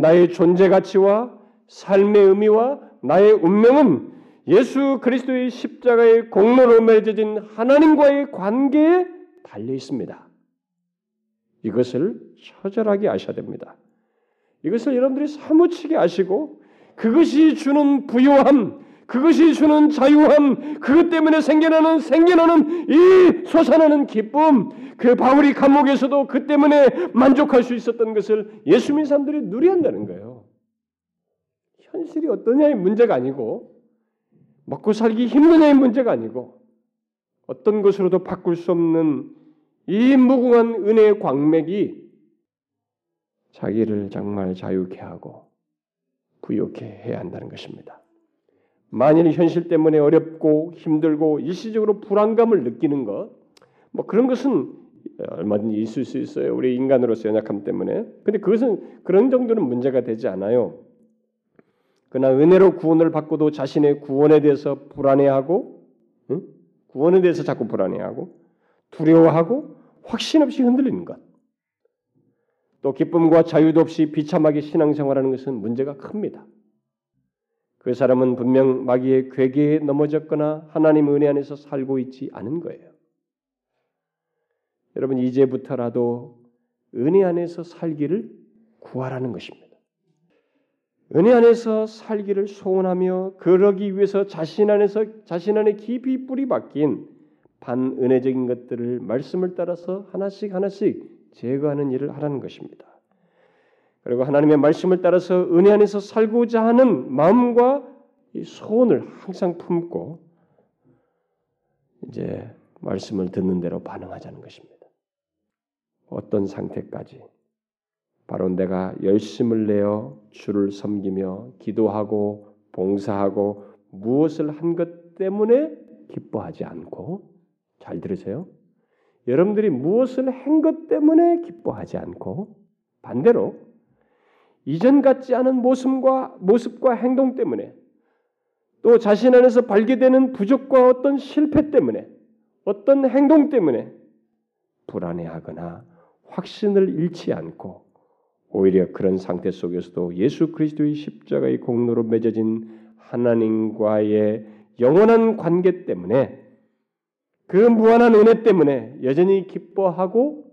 나의 존재 가치와 삶의 의미와 나의 운명은 예수 그리스도의 십자가의 공로로 맺어진 하나님과의 관계에 달려 있습니다. 이것을 처절하게 아셔야 됩니다. 이것을 여러분들이 사무치게 아시고 그것이 주는 부요함, 그것이 주는 자유함, 그것 때문에 생겨나는 생겨나는 이 솟아나는 기쁨, 그 바울이 감옥에서도 그 때문에 만족할 수 있었던 것을 예수 믿는 사람들이 누려한다는 거예요. 현실이 어떠냐의 문제가 아니고 먹고 살기 힘드냐의 문제가 아니고 어떤 것으로도 바꿀 수 없는 이 무궁한 은혜의 광맥이 자기를 정말 자유케 하고 부욕해 해야 한다는 것입니다. 만일 현실 때문에 어렵고 힘들고 일시적으로 불안감을 느끼는 것, 뭐 그런 것은 얼마든지 있을 수 있어요. 우리 인간으로서 연약함 때문에. 근데 그것은 그런 정도는 문제가 되지 않아요. 그러나 은혜로 구원을 받고도 자신의 구원에 대해서 불안해하고, 응? 구원에 대해서 자꾸 불안해하고, 두려워하고, 확신 없이 흔들리는 것. 또 기쁨과 자유도 없이 비참하게 신앙생활하는 것은 문제가 큽니다. 그 사람은 분명 마귀의 괴계에 넘어졌거나 하나님 은혜 안에서 살고 있지 않은 거예요. 여러분 이제부터라도 은혜 안에서 살기를 구하라는 것입니다. 은혜 안에서 살기를 소원하며 그러기 위해서 자신 안에서 자신 안에 깊이 뿌리 박힌 반은혜적인 것들을 말씀을 따라서 하나씩 하나씩 제거하는 일을 하라는 것입니다. 그리고 하나님의 말씀을 따라서 은혜 안에서 살고자 하는 마음과 소원을 항상 품고 이제 말씀을 듣는 대로 반응하자는 것입니다. 어떤 상태까지 바로 내가 열심을 내어 주를 섬기며 기도하고 봉사하고 무엇을 한 것 때문에 기뻐하지 않고 잘 들으세요. 여러분들이 무엇을 한 것 때문에 기뻐하지 않고 반대로 이전 같지 않은 모습과 모습과 행동 때문에 또 자신 안에서 발견되는 부족과 어떤 실패 때문에 어떤 행동 때문에 불안해하거나 확신을 잃지 않고 오히려 그런 상태 속에서도 예수 그리스도의 십자가의 공로로 맺어진 하나님과의 영원한 관계 때문에 그 무한한 은혜 때문에 여전히 기뻐하고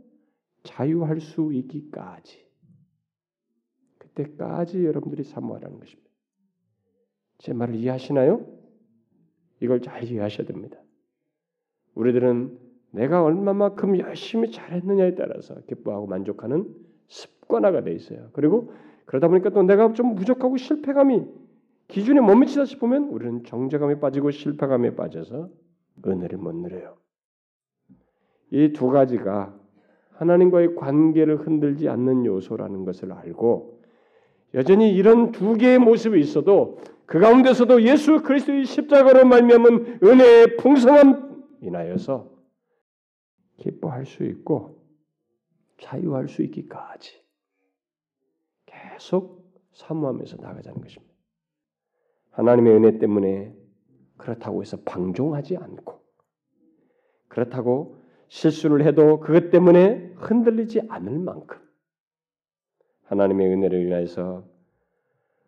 자유할 수 있기까지 그 때까지 여러분들이 사모하라는 것입니다. 제 말을 이해하시나요? 이걸 잘 이해하셔야 됩니다. 우리들은 내가 얼마만큼 열심히 잘했느냐에 따라서 기뻐하고 만족하는 습관화가 돼 있어요. 그리고 그러다 보니까 또 내가 좀 부족하고 실패감이 기준에 못 미치다 싶으면 우리는 정죄감에 빠지고 실패감에 빠져서 은혜를 못 누려요. 이 두 가지가 하나님과의 관계를 흔들지 않는 요소라는 것을 알고 여전히 이런 두 개의 모습이 있어도 그 가운데서도 예수 그리스도의 십자가로 말미암은 은혜의 풍성함 인하여서 기뻐할 수 있고 자유할 수 있기까지 계속 사모하면서 나가자는 것입니다. 하나님의 은혜 때문에 그렇다고 해서 방종하지 않고 그렇다고 실수를 해도 그것 때문에 흔들리지 않을 만큼 하나님의 은혜를 인하여서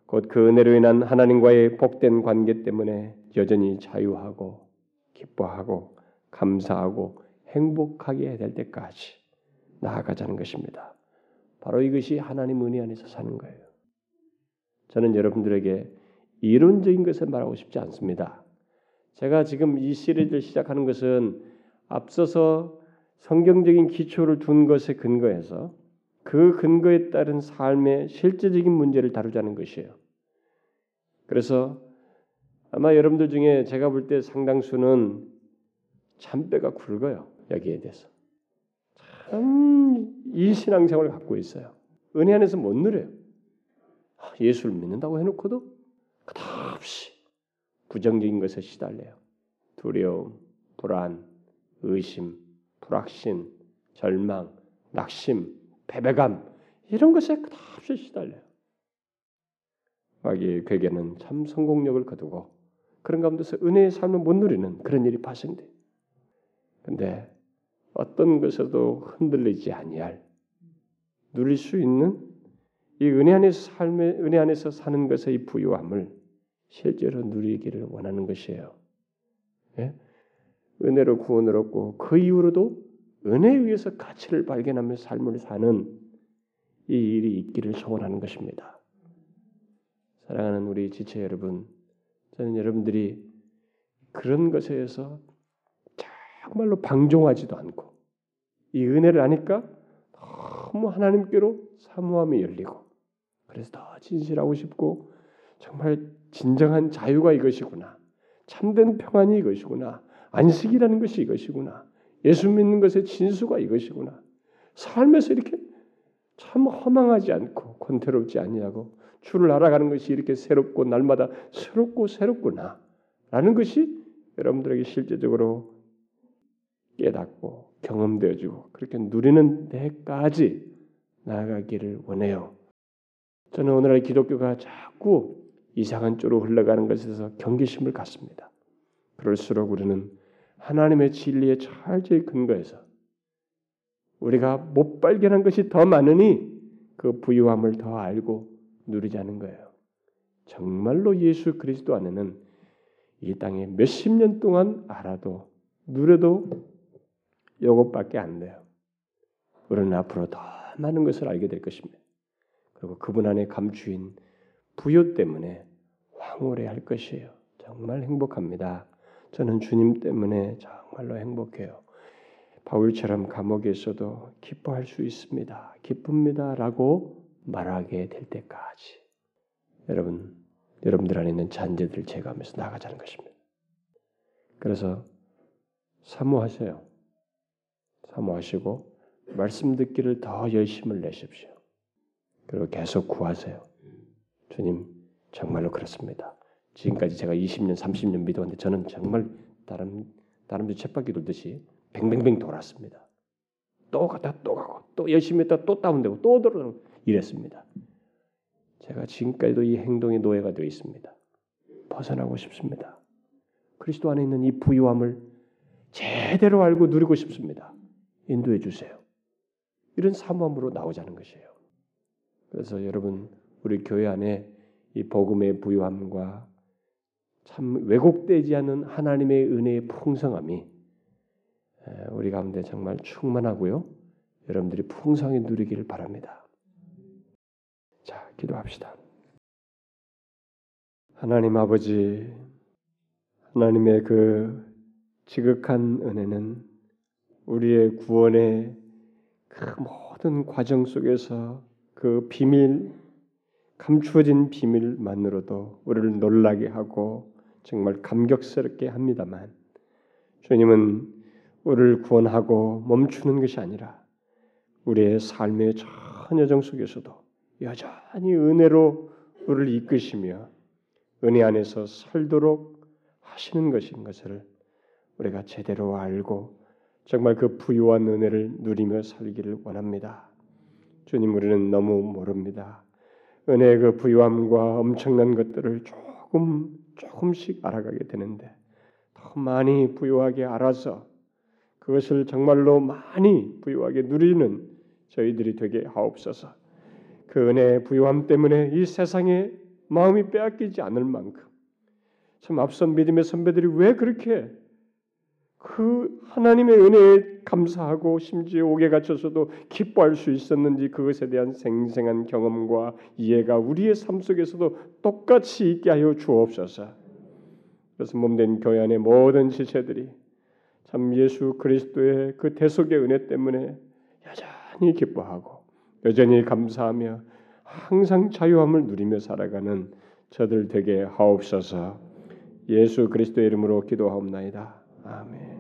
곧 그 은혜로 인한 하나님과의 복된 관계 때문에 여전히 자유하고 기뻐하고 감사하고 행복하게 될 때까지 나아가자는 것입니다. 바로 이것이 하나님 은혜 안에서 사는 거예요. 저는 여러분들에게 이론적인 것을 말하고 싶지 않습니다. 제가 지금 이 시리즈를 시작하는 것은 앞서서 성경적인 기초를 둔 것에 근거해서 그 근거에 따른 삶의 실제적인 문제를 다루자는 것이에요. 그래서 아마 여러분들 중에 제가 볼 때 상당수는 참배가 굵어요. 여기에 대해서. 참 이 신앙생활을 갖고 있어요. 은혜 안에서 못 누려요. 아, 예수를 믿는다고 해놓고도 끝없이 부정적인 것에 시달려요. 두려움, 불안, 의심, 불확신, 절망, 낙심, 패배감 이런 것에 끝없이 시달려요. 마귀의 괴계는 참 성공력을 거두고 그런 가운데서 은혜의 삶을 못 누리는 그런 일이 발생돼. 근데 어떤 것에도 흔들리지 아니할 누릴 수 있는 이 은혜 안에서 삶의 은혜 안에서 사는 것의 부유함을 실제로 누리기를 원하는 것이에요. 예? 은혜로 구원을 얻고 그 이후로도 은혜에 의해서 가치를 발견하며 삶을 사는 이 일이 있기를 소원하는 것입니다. 사랑하는 우리 지체 여러분, 저는 여러분들이 그런 것에서 정말로 방종하지도 않고 이 은혜를 아니까 너무 하나님께로 사모함이 열리고 그래서 더 진실하고 싶고 정말 진정한 자유가 이것이구나. 참된 평안이 이것이구나. 안식이라는 것이 이것이구나. 예수 믿는 것의 진수가 이것이구나. 삶에서 이렇게 참 허망하지 않고 권태롭지 아니하고 주를 알아가는 것이 이렇게 새롭고 날마다 새롭고 새롭구나. 라는 것이 여러분들에게 실제적으로 깨닫고 경험되어지고 그렇게 누리는 데까지 나아가기를 원해요. 저는 오늘날 기독교가 자꾸 이상한 쪽으로 흘러가는 것에서 경계심을 갖습니다. 그럴수록 우리는 하나님의 진리의 철저히 근거해서 우리가 못 발견한 것이 더 많으니 그 부유함을 더 알고 누리자는 거예요. 정말로 예수 그리스도 안에는 이 땅에 몇십 년 동안 알아도 누려도 이것밖에 안 돼요. 우리는 앞으로 더 많은 것을 알게 될 것입니다. 그리고 그분 안에 감추인 부여 때문에 황홀해 할 것이에요. 정말 행복합니다. 저는 주님 때문에 정말로 행복해요. 바울처럼 감옥에 있어도 기뻐할 수 있습니다. 기쁩니다라고 말하게 될 때까지 여러분 여러분들 안에 있는 잔재들 제거하면서 나가자는 것입니다. 그래서 사모하세요. 사모하시고 말씀 듣기를 더 열심을 내십시오. 그리고 계속 구하세요. 주님 정말로 그렇습니다. 지금까지 제가 20년, 30년 믿어왔는데 저는 정말 다른 다른들 쳇바퀴 돌듯이 뱅뱅뱅 돌았습니다. 또 갔다 또 가고 또 열심히 했다 또 다운되고 또 들어 이랬습니다. 제가 지금까지도 이 행동의 노예가 되어 있습니다. 벗어나고 싶습니다. 그리스도 안에 있는 이 부유함을 제대로 알고 누리고 싶습니다. 인도해 주세요. 이런 사모함으로 나오자는 것이에요. 그래서 여러분 우리 교회 안에 이 복음의 부유함과 참 왜곡되지 않은 하나님의 은혜의 풍성함이 우리 가운데 정말 충만하고요. 여러분들이 풍성히 누리기를 바랍니다. 자, 기도합시다. 하나님 아버지, 하나님의 그 지극한 은혜는 우리의 구원의 그 모든 과정 속에서 그 비밀 감추어진 비밀만으로도 우리를 놀라게 하고 정말 감격스럽게 합니다만 주님은 우리를 구원하고 멈추는 것이 아니라 우리의 삶의 전 여정 속에서도 여전히 은혜로 우리를 이끄시며 은혜 안에서 살도록 하시는 것인 것을 우리가 제대로 알고 정말 그 부유한 은혜를 누리며 살기를 원합니다. 주님 우리는 너무 모릅니다. 은혜의 그 부유함과 엄청난 것들을 조금 조금씩 알아가게 되는데 더 많이 부유하게 알아서 그것을 정말로 많이 부유하게 누리는 저희들이 되게 하옵소서. 그 은혜의 부요함 때문에 이 세상에 마음이 빼앗기지 않을 만큼 참 앞선 믿음의 선배들이 왜 그렇게 그 하나님의 은혜에 감사하고 심지어 옥에 갇혀서도 기뻐할 수 있었는지 그것에 대한 생생한 경험과 이해가 우리의 삶 속에서도 똑같이 있게 하여 주옵소서. 그래서 몸된 교회 안의 모든 지체들이 참 예수 그리스도의 그 대속의 은혜 때문에 여전히 기뻐하고 여전히 감사하며 항상 자유함을 누리며 살아가는 저들 되게 하옵소서. 예수 그리스도의 이름으로 기도하옵나이다. 아멘.